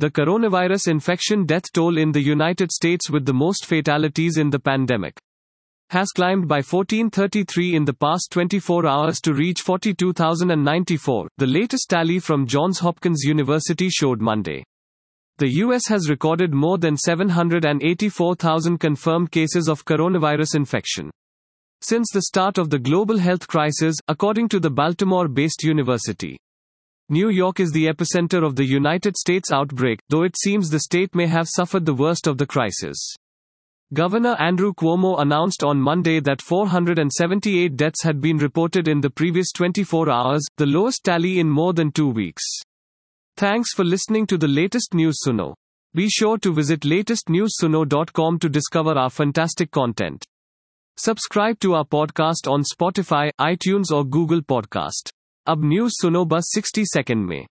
the coronavirus infection death toll in the United States with the most fatalities in the pandemic has climbed by 1433 in the past 24 hours to reach 42,094, the latest tally from Johns Hopkins University showed Monday. The US has recorded more than 784,000 confirmed cases of coronavirus infection. Since the start of the global health crisis, according to the Baltimore based university. New York is the epicenter of the United States outbreak, though it seems the state may have suffered the worst of the crisis. Governor Andrew Cuomo announced on Monday that 478 deaths had been reported in the previous 24 hours, the lowest tally in more than two weeks. Thanks for listening to the latest News Suno. Be sure to visit latestnewsuno.com to discover our fantastic content. Subscribe to our podcast on Spotify, iTunes or Google Podcast. अब news सुनो बस 60 second में।